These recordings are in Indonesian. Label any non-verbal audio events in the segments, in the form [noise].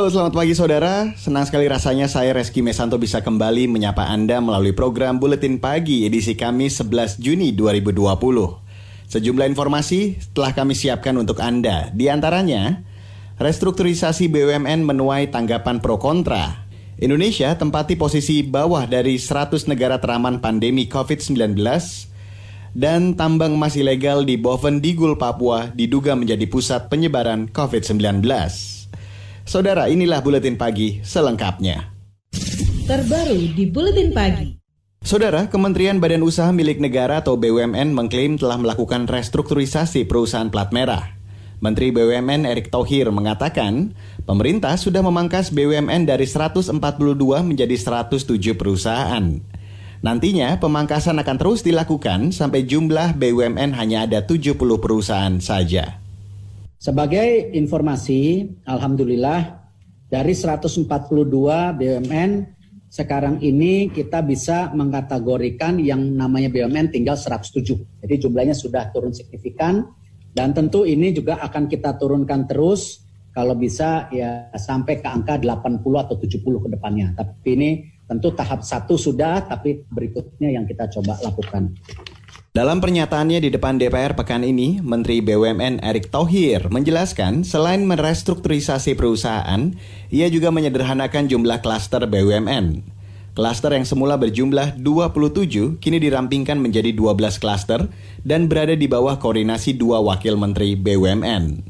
Halo, selamat pagi saudara. Senang sekali rasanya saya Reski Mesanto bisa kembali menyapa Anda melalui program Buletin Pagi edisi Kamis 11 Juni 2020. Sejumlah informasi telah kami siapkan untuk Anda. Di antaranya, restrukturisasi BUMN menuai tanggapan pro kontra. Indonesia tempati posisi bawah dari 100 negara teraman pandemi COVID-19 dan tambang emas ilegal di Boven Digul, Papua diduga menjadi pusat penyebaran COVID-19. Saudara, inilah buletin pagi selengkapnya. Terbaru di buletin pagi. Saudara, Kementerian Badan Usaha Milik Negara atau BUMN mengklaim telah melakukan restrukturisasi perusahaan plat merah. Menteri BUMN Erick Thohir mengatakan, pemerintah sudah memangkas BUMN dari 142 menjadi 107 perusahaan. Nantinya pemangkasan akan terus dilakukan sampai jumlah BUMN hanya ada 70 perusahaan saja. Sebagai informasi, Alhamdulillah dari 142 BUMN sekarang ini kita bisa mengkategorikan yang namanya BUMN tinggal 107. Jadi jumlahnya sudah turun signifikan dan tentu ini juga akan kita turunkan terus kalau bisa ya sampai ke angka 80 atau 70 ke depannya. Tapi ini tentu tahap satu sudah, tapi berikutnya yang kita coba lakukan. Dalam pernyataannya di depan DPR pekan ini, Menteri BUMN Erick Thohir menjelaskan selain merestrukturisasi perusahaan, ia juga menyederhanakan jumlah klaster BUMN. Klaster yang semula berjumlah 27 kini dirampingkan menjadi 12 klaster dan berada di bawah koordinasi dua wakil menteri BUMN.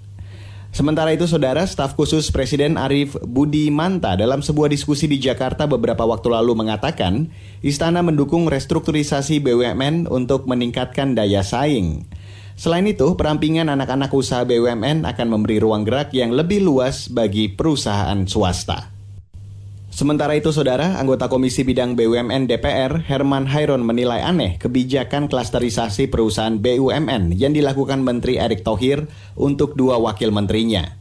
Sementara itu, saudara staf khusus Presiden Arief Budi Manta dalam sebuah diskusi di Jakarta beberapa waktu lalu mengatakan, istana mendukung restrukturisasi BUMN untuk meningkatkan daya saing. Selain itu, perampingan anak-anak usaha BUMN akan memberi ruang gerak yang lebih luas bagi perusahaan swasta. Sementara itu, saudara, anggota Komisi Bidang BUMN DPR, Herman Hairon menilai aneh kebijakan klasterisasi perusahaan BUMN yang dilakukan Menteri Erick Thohir untuk dua wakil menterinya.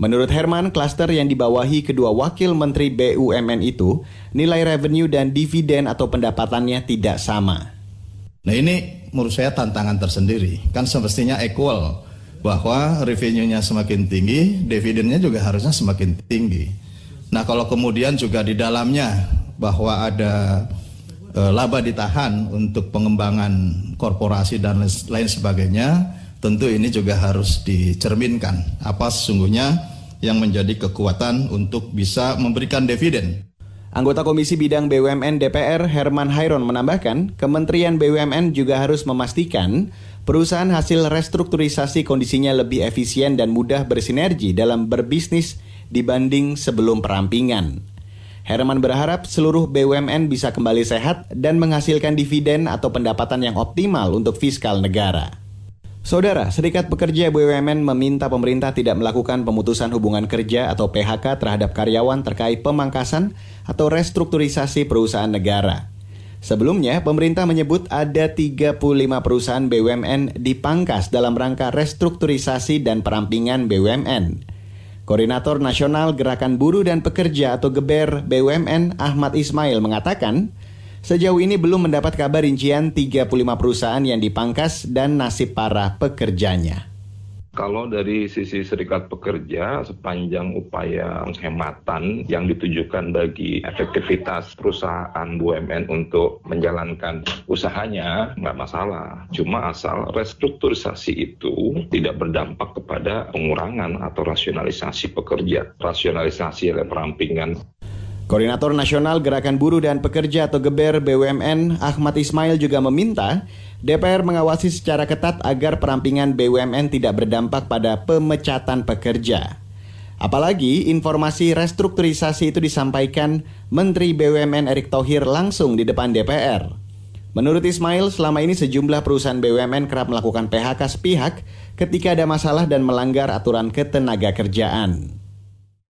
Menurut Herman, klaster yang dibawahi kedua wakil menteri BUMN itu, nilai revenue dan dividen atau pendapatannya tidak sama. Nah ini menurut saya tantangan tersendiri. Kan semestinya equal, bahwa revenue-nya semakin tinggi, dividennya juga harusnya semakin tinggi. Nah, kalau kemudian juga di dalamnya bahwa ada e, laba ditahan untuk pengembangan korporasi dan lain sebagainya, tentu ini juga harus dicerminkan apa sesungguhnya yang menjadi kekuatan untuk bisa memberikan dividen. Anggota Komisi Bidang BUMN DPR Herman Hairon menambahkan, Kementerian BUMN juga harus memastikan perusahaan hasil restrukturisasi kondisinya lebih efisien dan mudah bersinergi dalam berbisnis dibanding sebelum perampingan. Herman berharap seluruh BUMN bisa kembali sehat dan menghasilkan dividen atau pendapatan yang optimal untuk fiskal negara. Saudara, Serikat Pekerja BUMN meminta pemerintah tidak melakukan pemutusan hubungan kerja atau PHK terhadap karyawan terkait pemangkasan atau restrukturisasi perusahaan negara. Sebelumnya, pemerintah menyebut ada 35 perusahaan BUMN dipangkas dalam rangka restrukturisasi dan perampingan BUMN. Koordinator Nasional Gerakan Buruh dan Pekerja atau GEBER BUMN Ahmad Ismail mengatakan, sejauh ini belum mendapat kabar rincian 35 perusahaan yang dipangkas dan nasib para pekerjanya. Kalau dari sisi serikat pekerja, sepanjang upaya penghematan yang ditujukan bagi efektivitas perusahaan BUMN untuk menjalankan usahanya, nggak masalah. Cuma asal restrukturisasi itu tidak berdampak kepada pengurangan atau rasionalisasi pekerja. Rasionalisasi oleh perampingan Koordinator Nasional Gerakan Buruh dan Pekerja atau GEBER BUMN Ahmad Ismail juga meminta DPR mengawasi secara ketat agar perampingan BUMN tidak berdampak pada pemecatan pekerja. Apalagi informasi restrukturisasi itu disampaikan Menteri BUMN Erick Thohir langsung di depan DPR. Menurut Ismail, selama ini sejumlah perusahaan BUMN kerap melakukan PHK sepihak ketika ada masalah dan melanggar aturan ketenaga kerjaan.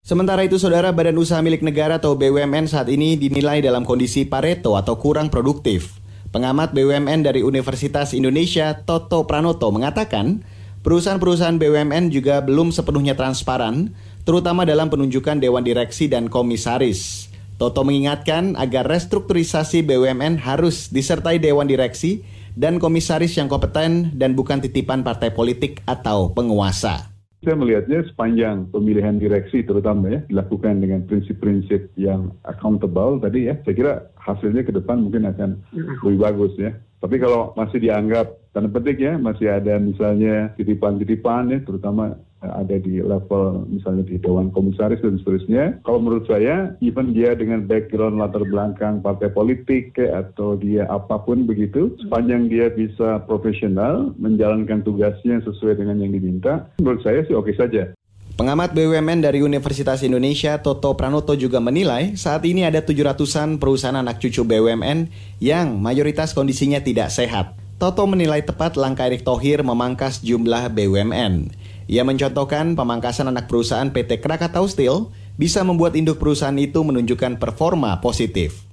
Sementara itu, Saudara Badan Usaha Milik Negara atau BUMN saat ini dinilai dalam kondisi Pareto atau kurang produktif. Pengamat BUMN dari Universitas Indonesia, Toto Pranoto, mengatakan perusahaan-perusahaan BUMN juga belum sepenuhnya transparan, terutama dalam penunjukan dewan direksi dan komisaris. Toto mengingatkan agar restrukturisasi BUMN harus disertai dewan direksi dan komisaris yang kompeten dan bukan titipan partai politik atau penguasa. Saya melihatnya sepanjang pemilihan direksi terutama ya dilakukan dengan prinsip-prinsip yang accountable tadi ya, saya kira hasilnya ke depan mungkin akan lebih bagus ya. Tapi kalau masih dianggap tanda petik ya, masih ada misalnya titipan-titipan ya, terutama ada di level misalnya di Dewan Komisaris dan seterusnya. Kalau menurut saya, even dia dengan background latar belakang partai politik atau dia apa pun begitu, sepanjang dia bisa profesional menjalankan tugasnya sesuai dengan yang diminta, menurut saya sih oke saja. Pengamat BUMN dari Universitas Indonesia, Toto Pranoto juga menilai saat ini ada 700-an perusahaan anak cucu BUMN yang mayoritas kondisinya tidak sehat. Toto menilai tepat langkah Erick Thohir memangkas jumlah BUMN. Ia mencontohkan pemangkasan anak perusahaan PT Krakatau Steel bisa membuat induk perusahaan itu menunjukkan performa positif.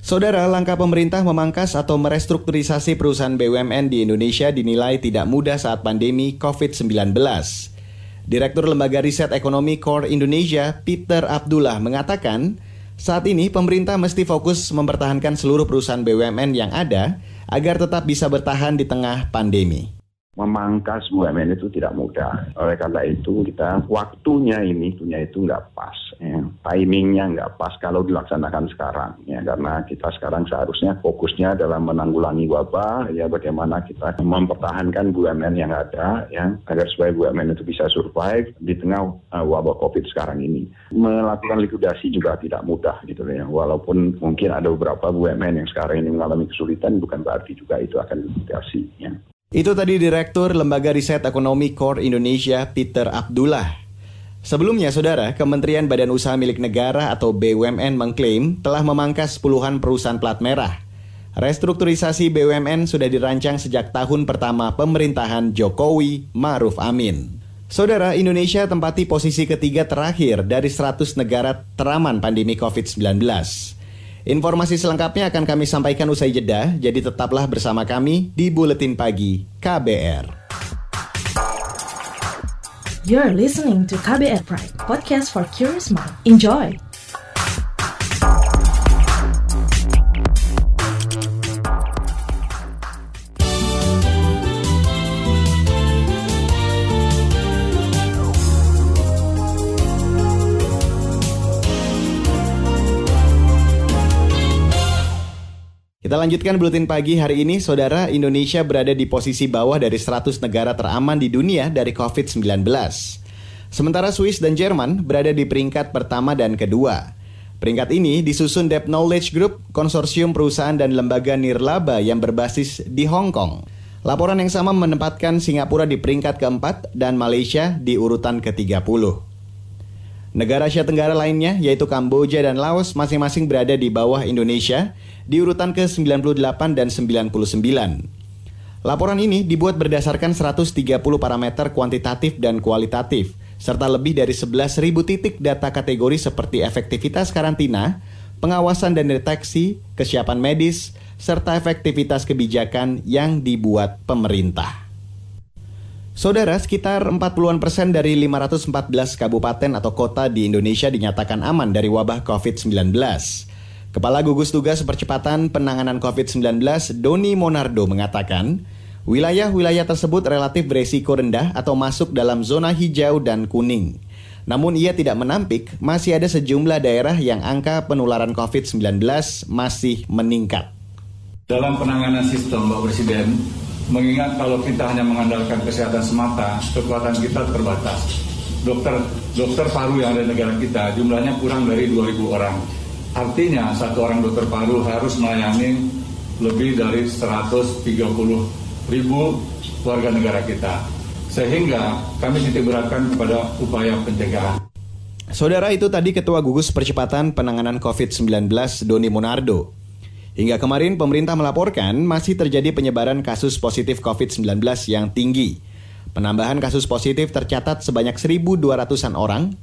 Saudara, langkah pemerintah memangkas atau merestrukturisasi perusahaan BUMN di Indonesia dinilai tidak mudah saat pandemi COVID-19. Direktur Lembaga Riset Ekonomi Core Indonesia, Peter Abdullah, mengatakan, saat ini pemerintah mesti fokus mempertahankan seluruh perusahaan BUMN yang ada agar tetap bisa bertahan di tengah pandemi memangkas BUMN itu tidak mudah. Oleh karena itu kita waktunya ini punya itu nggak pas, ya. timingnya nggak pas kalau dilaksanakan sekarang, ya karena kita sekarang seharusnya fokusnya dalam menanggulangi wabah, ya bagaimana kita mempertahankan BUMN yang ada, ya agar supaya BUMN itu bisa survive di tengah uh, wabah COVID sekarang ini. Melakukan likuidasi juga tidak mudah gitu ya, walaupun mungkin ada beberapa BUMN yang sekarang ini mengalami kesulitan, bukan berarti juga itu akan likuidasi. Ya. Itu tadi Direktur Lembaga Riset Ekonomi Core Indonesia, Peter Abdullah. Sebelumnya, saudara, Kementerian Badan Usaha Milik Negara atau BUMN mengklaim telah memangkas puluhan perusahaan plat merah. Restrukturisasi BUMN sudah dirancang sejak tahun pertama pemerintahan Jokowi Maruf Amin. Saudara, Indonesia tempati posisi ketiga terakhir dari 100 negara teraman pandemi COVID-19. Informasi selengkapnya akan kami sampaikan usai jeda, jadi tetaplah bersama kami di Buletin Pagi KBR. You're listening to KBR Pride, podcast for curious mind. Enjoy! Kita lanjutkan buletin pagi hari ini, Saudara Indonesia berada di posisi bawah dari 100 negara teraman di dunia dari COVID-19. Sementara Swiss dan Jerman berada di peringkat pertama dan kedua. Peringkat ini disusun Debt Knowledge Group, konsorsium perusahaan dan lembaga nirlaba yang berbasis di Hong Kong. Laporan yang sama menempatkan Singapura di peringkat keempat dan Malaysia di urutan ke-30. Negara Asia Tenggara lainnya, yaitu Kamboja dan Laos, masing-masing berada di bawah Indonesia di urutan ke-98 dan 99. Laporan ini dibuat berdasarkan 130 parameter kuantitatif dan kualitatif, serta lebih dari 11.000 titik data kategori seperti efektivitas karantina, pengawasan dan deteksi, kesiapan medis, serta efektivitas kebijakan yang dibuat pemerintah. Saudara, sekitar 40-an persen dari 514 kabupaten atau kota di Indonesia dinyatakan aman dari wabah COVID-19. Kepala Gugus Tugas Percepatan Penanganan COVID-19 Doni Monardo mengatakan, wilayah-wilayah tersebut relatif beresiko rendah atau masuk dalam zona hijau dan kuning. Namun ia tidak menampik masih ada sejumlah daerah yang angka penularan COVID-19 masih meningkat. Dalam penanganan sistem, Pak Presiden, mengingat kalau kita hanya mengandalkan kesehatan semata, kekuatan kita terbatas. Dokter dokter paru yang ada di negara kita jumlahnya kurang dari 2.000 orang Artinya satu orang dokter paru harus melayani lebih dari 130 ribu warga negara kita. Sehingga kami titik beratkan kepada upaya pencegahan. Saudara itu tadi Ketua Gugus Percepatan Penanganan COVID-19 Doni Monardo. Hingga kemarin pemerintah melaporkan masih terjadi penyebaran kasus positif COVID-19 yang tinggi. Penambahan kasus positif tercatat sebanyak 1.200-an orang,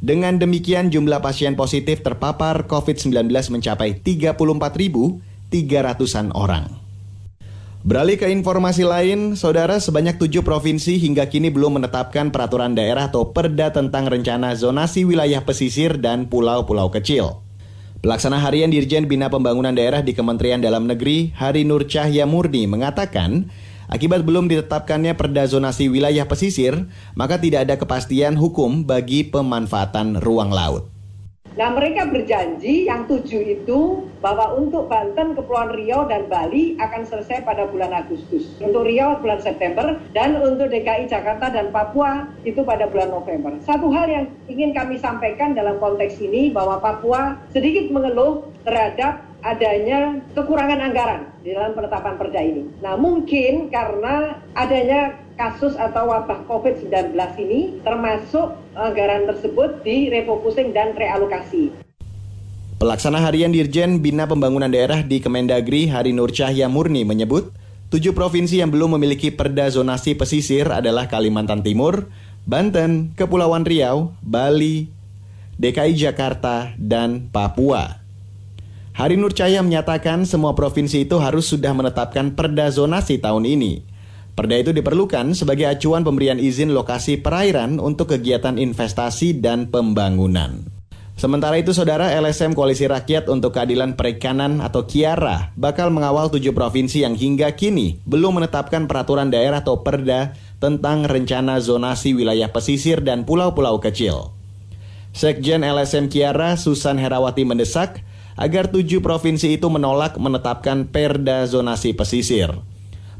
dengan demikian jumlah pasien positif terpapar COVID-19 mencapai 34.314 300-an orang. Beralih ke informasi lain, saudara sebanyak tujuh provinsi hingga kini belum menetapkan peraturan daerah atau perda tentang rencana zonasi wilayah pesisir dan pulau-pulau kecil. Pelaksana harian Dirjen Bina Pembangunan Daerah di Kementerian Dalam Negeri, Hari Nur Cahya Murni, mengatakan, akibat belum ditetapkannya perda zonasi wilayah pesisir, maka tidak ada kepastian hukum bagi pemanfaatan ruang laut. Nah mereka berjanji yang tujuh itu bahwa untuk Banten, Kepulauan Riau, dan Bali akan selesai pada bulan Agustus. Untuk Riau bulan September dan untuk DKI Jakarta dan Papua itu pada bulan November. Satu hal yang ingin kami sampaikan dalam konteks ini bahwa Papua sedikit mengeluh terhadap adanya kekurangan anggaran di dalam penetapan perda ini. Nah mungkin karena adanya kasus atau wabah COVID-19 ini termasuk anggaran tersebut direfocusing dan realokasi. Pelaksana harian Dirjen Bina Pembangunan Daerah di Kemendagri Hari Nur Cahya Murni menyebut, tujuh provinsi yang belum memiliki perda zonasi pesisir adalah Kalimantan Timur, Banten, Kepulauan Riau, Bali, DKI Jakarta, dan Papua. Hari Nur Cahya menyatakan semua provinsi itu harus sudah menetapkan perda zonasi tahun ini. Perda itu diperlukan sebagai acuan pemberian izin lokasi perairan untuk kegiatan investasi dan pembangunan. Sementara itu, saudara LSM Koalisi Rakyat untuk Keadilan Perikanan atau KIARA bakal mengawal tujuh provinsi yang hingga kini belum menetapkan peraturan daerah atau perda tentang rencana zonasi wilayah pesisir dan pulau-pulau kecil. Sekjen LSM Kiara Susan Herawati mendesak agar tujuh provinsi itu menolak menetapkan perda zonasi pesisir.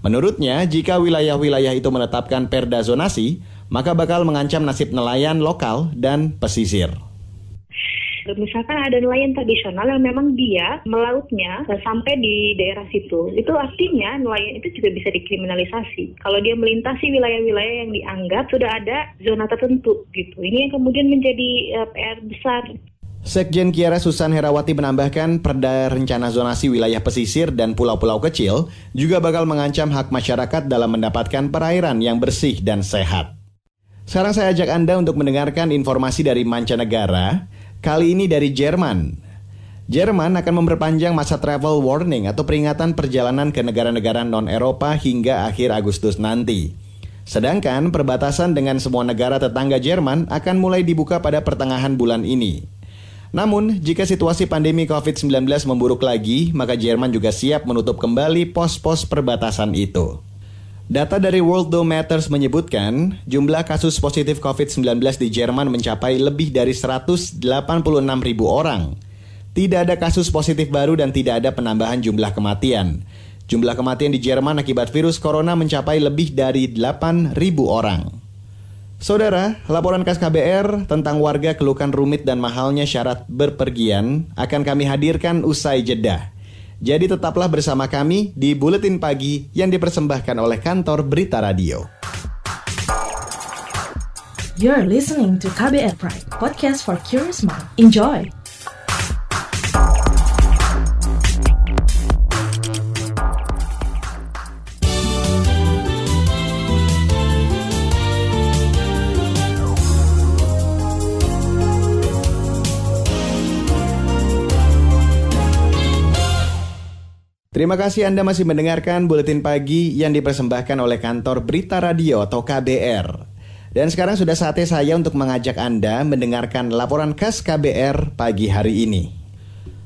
Menurutnya, jika wilayah-wilayah itu menetapkan perda zonasi, maka bakal mengancam nasib nelayan lokal dan pesisir. Misalkan ada nelayan tradisional yang memang dia melautnya sampai di daerah situ, itu artinya nelayan itu juga bisa dikriminalisasi. Kalau dia melintasi wilayah-wilayah yang dianggap sudah ada zona tertentu gitu. Ini yang kemudian menjadi eh, PR besar Sekjen Kiara Susan Herawati menambahkan perda rencana zonasi wilayah pesisir dan pulau-pulau kecil juga bakal mengancam hak masyarakat dalam mendapatkan perairan yang bersih dan sehat. Sekarang saya ajak Anda untuk mendengarkan informasi dari mancanegara, kali ini dari Jerman. Jerman akan memperpanjang masa travel warning atau peringatan perjalanan ke negara-negara non-Eropa hingga akhir Agustus nanti. Sedangkan perbatasan dengan semua negara tetangga Jerman akan mulai dibuka pada pertengahan bulan ini. Namun, jika situasi pandemi COVID-19 memburuk lagi, maka Jerman juga siap menutup kembali pos-pos perbatasan itu. Data dari Worldometers menyebutkan, jumlah kasus positif COVID-19 di Jerman mencapai lebih dari 186 ribu orang. Tidak ada kasus positif baru dan tidak ada penambahan jumlah kematian. Jumlah kematian di Jerman akibat virus corona mencapai lebih dari 8 ribu orang. Saudara, laporan khas KBR tentang warga keluhkan rumit dan mahalnya syarat berpergian akan kami hadirkan usai jeda. Jadi tetaplah bersama kami di Buletin Pagi yang dipersembahkan oleh kantor Berita Radio. You're listening to KBR Pride, podcast for curious mind. Enjoy! Terima kasih Anda masih mendengarkan Buletin Pagi yang dipersembahkan oleh kantor Berita Radio atau KBR. Dan sekarang sudah saatnya saya untuk mengajak Anda mendengarkan laporan khas KBR pagi hari ini.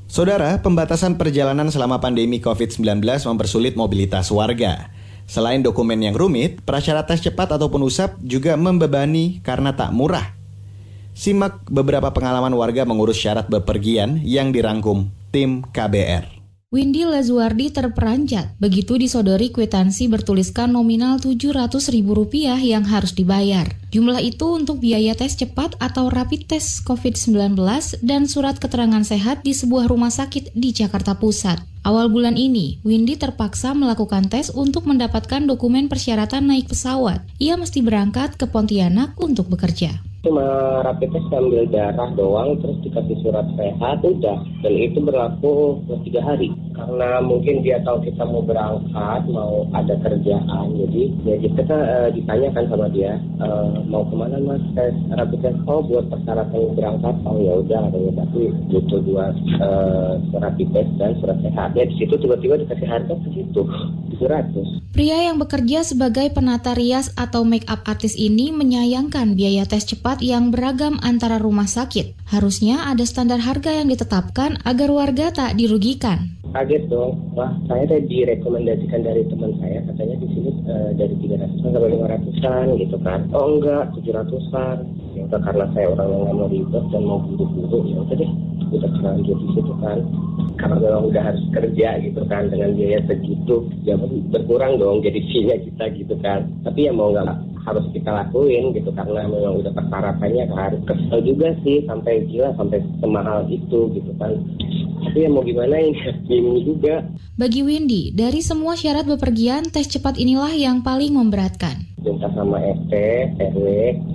Saudara, pembatasan perjalanan selama pandemi COVID-19 mempersulit mobilitas warga. Selain dokumen yang rumit, prasyarat tes cepat ataupun usap juga membebani karena tak murah. Simak beberapa pengalaman warga mengurus syarat bepergian yang dirangkum tim KBR. Windy Lazuardi terperanjat begitu disodori kwitansi bertuliskan nominal Rp700.000 yang harus dibayar. Jumlah itu untuk biaya tes cepat atau rapid test COVID-19 dan surat keterangan sehat di sebuah rumah sakit di Jakarta Pusat. Awal bulan ini, Windy terpaksa melakukan tes untuk mendapatkan dokumen persyaratan naik pesawat. Ia mesti berangkat ke Pontianak untuk bekerja cuma rapid test ambil darah doang terus dikasih surat sehat udah. Dan itu berlaku tiga hari. Karena mungkin dia tahu kita mau berangkat, mau ada kerjaan, jadi ya kita uh, ditanyakan sama dia uh, mau ke mana mas tes rapid test? Oh buat persyaratan berangkat. Oh ya udah katanya. Tapi butuh dua uh, rapid test dan surat sehat. Ya di situ tiba-tiba dikasih harga segitu 700 Pria yang bekerja sebagai penata rias atau make up artis ini menyayangkan biaya tes cepat yang beragam antara rumah sakit. Harusnya ada standar harga yang ditetapkan agar warga tak dirugikan. Kaget dong wah saya tadi direkomendasikan dari teman saya katanya di sini uh, dari 300 sampai 500an gitu kan. Oh enggak 700an ya udah karena saya orang yang mau ribet dan mau buru-buru ya udah deh kita terlanjur di situ kan. Karena memang udah harus kerja gitu kan dengan biaya segitu ya berkurang dong jadi fee kita gitu kan. Tapi ya mau nggak harus kita lakuin gitu karena memang udah persyaratannya kan kesel juga sih sampai gila sampai semahal itu gitu kan. Tapi ya mau gimana ini [laughs] bingung juga. Bagi Windy, dari semua syarat bepergian, tes cepat inilah yang paling memberatkan minta sama RT, RW,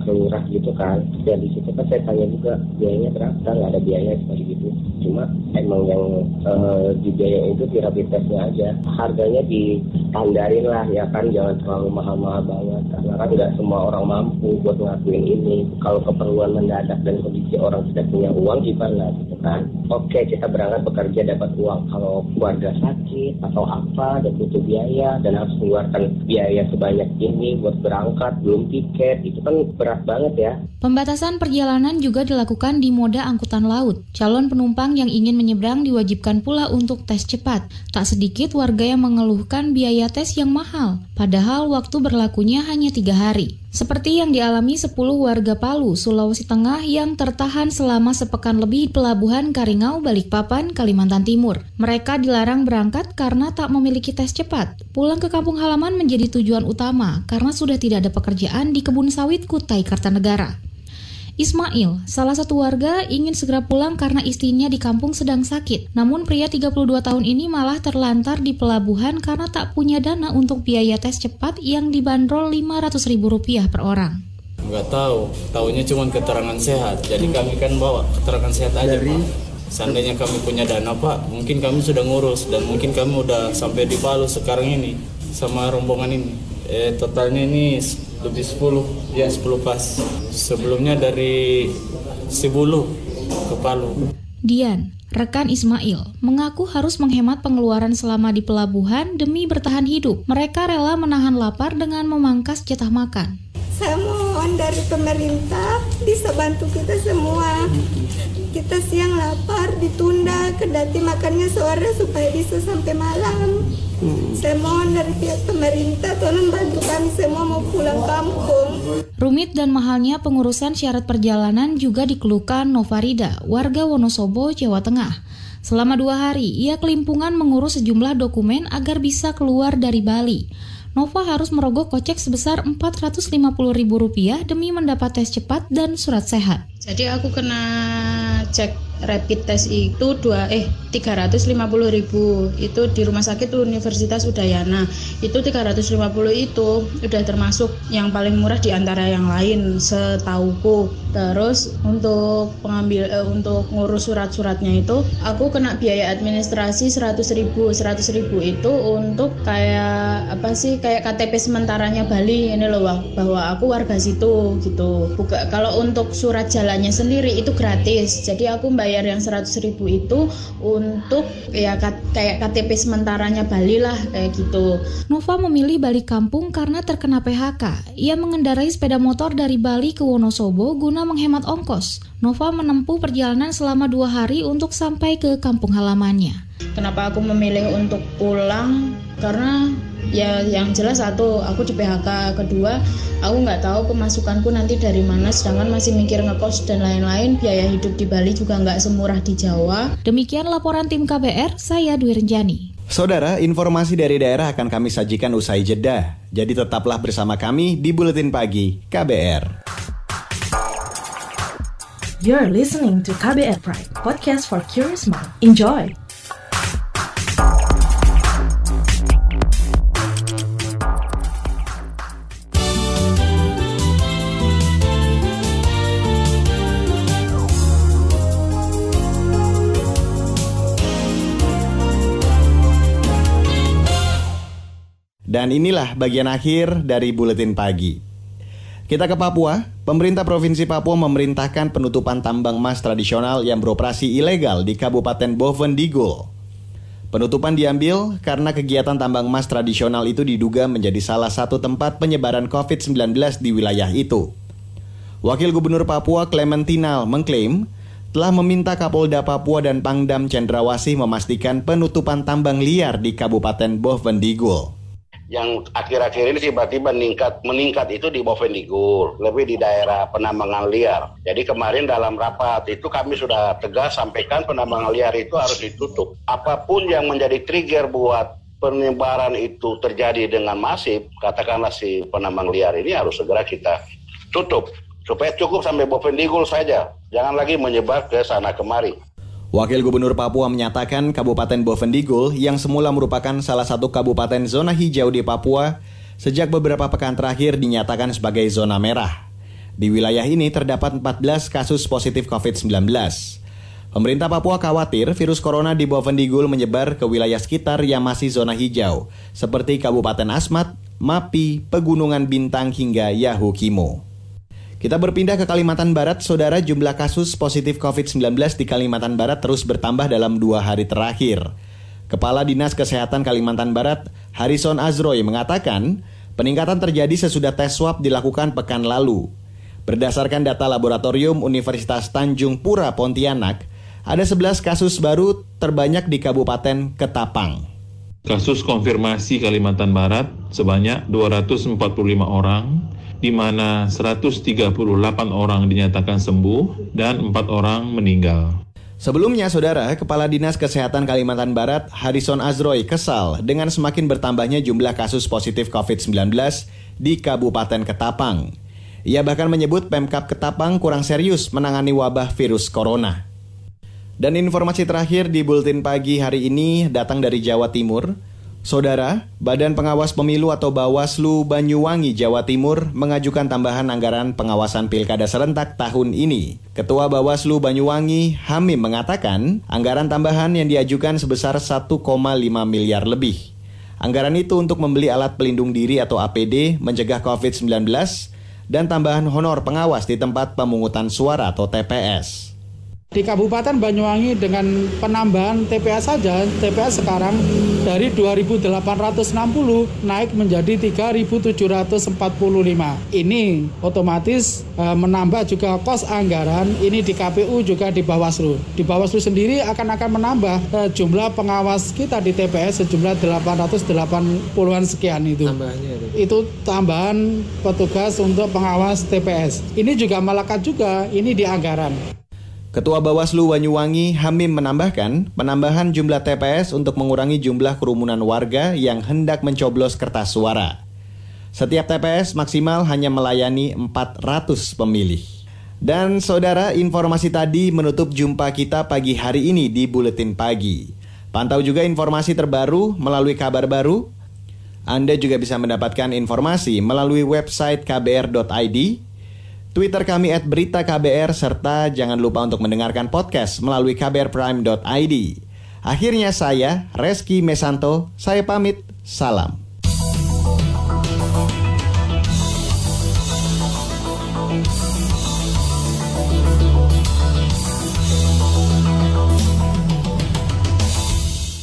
kelurah gitu kan. Ya di situ kan saya tanya juga biayanya berapa, nggak ada biaya seperti gitu. Cuma emang yang uh, di biaya itu di rapid testnya aja. Harganya ditandarin lah ya kan, jangan terlalu mahal-mahal banget. Karena kan nggak semua orang mampu buat ngelakuin ini. Kalau keperluan mendadak dan kondisi orang tidak punya uang gimana gitu kan. Oke kita berangkat bekerja dapat uang. Kalau keluarga sakit atau apa dan butuh biaya dan harus mengeluarkan biaya sebanyak ini buat berangkat, belum tiket, itu kan berat banget ya. Pembatasan perjalanan juga dilakukan di moda angkutan laut. Calon penumpang yang ingin menyeberang diwajibkan pula untuk tes cepat. Tak sedikit warga yang mengeluhkan biaya tes yang mahal, padahal waktu berlakunya hanya tiga hari. Seperti yang dialami 10 warga Palu, Sulawesi Tengah yang tertahan selama sepekan lebih di pelabuhan Karingau, Balikpapan, Kalimantan Timur. Mereka dilarang berangkat karena tak memiliki tes cepat. Pulang ke kampung halaman menjadi tujuan utama karena sudah tidak ada pekerjaan di kebun sawit Kutai Kartanegara. Ismail, salah satu warga ingin segera pulang karena istrinya di kampung sedang sakit. Namun pria 32 tahun ini malah terlantar di pelabuhan karena tak punya dana untuk biaya tes cepat yang dibanderol Rp500.000 per orang. Enggak tahu, tahunya cuma keterangan sehat. Jadi hmm. kami kan bawa keterangan sehat aja, Dari... Pak. Seandainya kami punya dana, Pak, mungkin kami sudah ngurus dan mungkin kami udah sampai di Palu sekarang ini sama rombongan ini. Eh, totalnya ini lebih 10 ya 10 pas sebelumnya dari Sibulu ke Palu Dian Rekan Ismail mengaku harus menghemat pengeluaran selama di pelabuhan demi bertahan hidup. Mereka rela menahan lapar dengan memangkas jatah makan. Saya mohon dari pemerintah bisa bantu kita semua kita siang lapar ditunda kedati makannya sore supaya bisa sampai malam hmm. saya mohon dari pihak pemerintah tolong bantu kami semua mau pulang kampung rumit dan mahalnya pengurusan syarat perjalanan juga dikeluhkan Novarida warga Wonosobo Jawa Tengah Selama dua hari, ia kelimpungan mengurus sejumlah dokumen agar bisa keluar dari Bali. Nova harus merogoh kocek sebesar Rp450.000 demi mendapat tes cepat dan surat sehat. Jadi aku kena cek rapid test itu dua eh 350 ribu. Itu di rumah sakit Universitas Udayana. Itu 350 itu udah termasuk yang paling murah di antara yang lain setauku. Terus untuk pengambil eh, untuk ngurus surat-suratnya itu aku kena biaya administrasi 100 ribu. 100 ribu itu untuk kayak apa sih kayak KTP sementaranya Bali ini loh bahwa aku warga situ gitu. Buka, kalau untuk surat jalannya sendiri itu gratis jadi aku bayar bayar yang 100 ribu itu untuk ya kayak KTP sementaranya Bali lah kayak gitu. Nova memilih balik kampung karena terkena PHK. Ia mengendarai sepeda motor dari Bali ke Wonosobo guna menghemat ongkos. Nova menempuh perjalanan selama dua hari untuk sampai ke kampung halamannya. Kenapa aku memilih untuk pulang? Karena ya yang jelas satu aku di PHK kedua aku nggak tahu pemasukanku nanti dari mana sedangkan masih mikir ngekos dan lain-lain biaya hidup di Bali juga nggak semurah di Jawa demikian laporan tim KBR saya Dwi Renjani Saudara, informasi dari daerah akan kami sajikan usai jeda. Jadi tetaplah bersama kami di Buletin Pagi KBR. You're listening to KBR Pride, podcast for curious mind. Enjoy! Dan inilah bagian akhir dari buletin pagi. Kita ke Papua. Pemerintah Provinsi Papua memerintahkan penutupan tambang emas tradisional yang beroperasi ilegal di Kabupaten Boven Digul. Penutupan diambil karena kegiatan tambang emas tradisional itu diduga menjadi salah satu tempat penyebaran COVID-19 di wilayah itu. Wakil Gubernur Papua Clementinal mengklaim telah meminta Kapolda Papua dan Pangdam Cendrawasih memastikan penutupan tambang liar di Kabupaten Boven Digul yang akhir-akhir ini tiba-tiba meningkat meningkat itu di Bovendigul, lebih di daerah penambangan liar. Jadi kemarin dalam rapat itu kami sudah tegas sampaikan penambangan liar itu harus ditutup. Apa pun yang menjadi trigger buat penyebaran itu terjadi dengan masif, katakanlah si penambang liar ini harus segera kita tutup supaya cukup sampai Bovendigul saja, jangan lagi menyebar ke sana kemari. Wakil Gubernur Papua menyatakan Kabupaten Bovendigul yang semula merupakan salah satu kabupaten zona hijau di Papua sejak beberapa pekan terakhir dinyatakan sebagai zona merah. Di wilayah ini terdapat 14 kasus positif COVID-19. Pemerintah Papua khawatir virus corona di Bovendigul menyebar ke wilayah sekitar yang masih zona hijau, seperti Kabupaten Asmat, Mapi, Pegunungan Bintang hingga Yahukimo. Kita berpindah ke Kalimantan Barat, saudara jumlah kasus positif COVID-19 di Kalimantan Barat terus bertambah dalam dua hari terakhir. Kepala Dinas Kesehatan Kalimantan Barat, Harrison Azroy mengatakan, peningkatan terjadi sesudah tes swab dilakukan pekan lalu. Berdasarkan data laboratorium Universitas Tanjung Pura Pontianak, ada 11 kasus baru terbanyak di Kabupaten Ketapang. Kasus konfirmasi Kalimantan Barat sebanyak 245 orang, di mana 138 orang dinyatakan sembuh dan 4 orang meninggal. Sebelumnya, Saudara, Kepala Dinas Kesehatan Kalimantan Barat, Harrison Azroy, kesal dengan semakin bertambahnya jumlah kasus positif COVID-19 di Kabupaten Ketapang. Ia bahkan menyebut Pemkap Ketapang kurang serius menangani wabah virus corona. Dan informasi terakhir di Bulletin Pagi hari ini datang dari Jawa Timur. Saudara, Badan Pengawas Pemilu atau Bawaslu Banyuwangi Jawa Timur mengajukan tambahan anggaran pengawasan pilkada serentak tahun ini. Ketua Bawaslu Banyuwangi, Hamim mengatakan, anggaran tambahan yang diajukan sebesar 1,5 miliar lebih. Anggaran itu untuk membeli alat pelindung diri atau APD, mencegah COVID-19, dan tambahan honor pengawas di tempat pemungutan suara atau TPS. Di Kabupaten Banyuwangi dengan penambahan TPS saja, TPS sekarang dari 2.860 naik menjadi 3.745. Ini otomatis e, menambah juga kos anggaran, ini di KPU juga di Bawaslu. Di Bawaslu sendiri akan akan menambah e, jumlah pengawas kita di TPS sejumlah 880-an sekian itu. Tambahannya itu. Itu tambahan petugas untuk pengawas TPS. Ini juga melekat juga, ini di anggaran. Ketua Bawaslu Banyuwangi Hamim menambahkan penambahan jumlah TPS untuk mengurangi jumlah kerumunan warga yang hendak mencoblos kertas suara. Setiap TPS maksimal hanya melayani 400 pemilih. Dan saudara, informasi tadi menutup jumpa kita pagi hari ini di Buletin Pagi. Pantau juga informasi terbaru melalui kabar baru. Anda juga bisa mendapatkan informasi melalui website kbr.id Twitter kami at Berita KBR, serta jangan lupa untuk mendengarkan podcast melalui kbrprime.id. Akhirnya saya, Reski Mesanto, saya pamit, salam.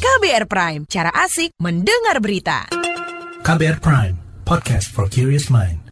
KBR Prime, cara asik mendengar berita. KBR Prime, podcast for curious mind.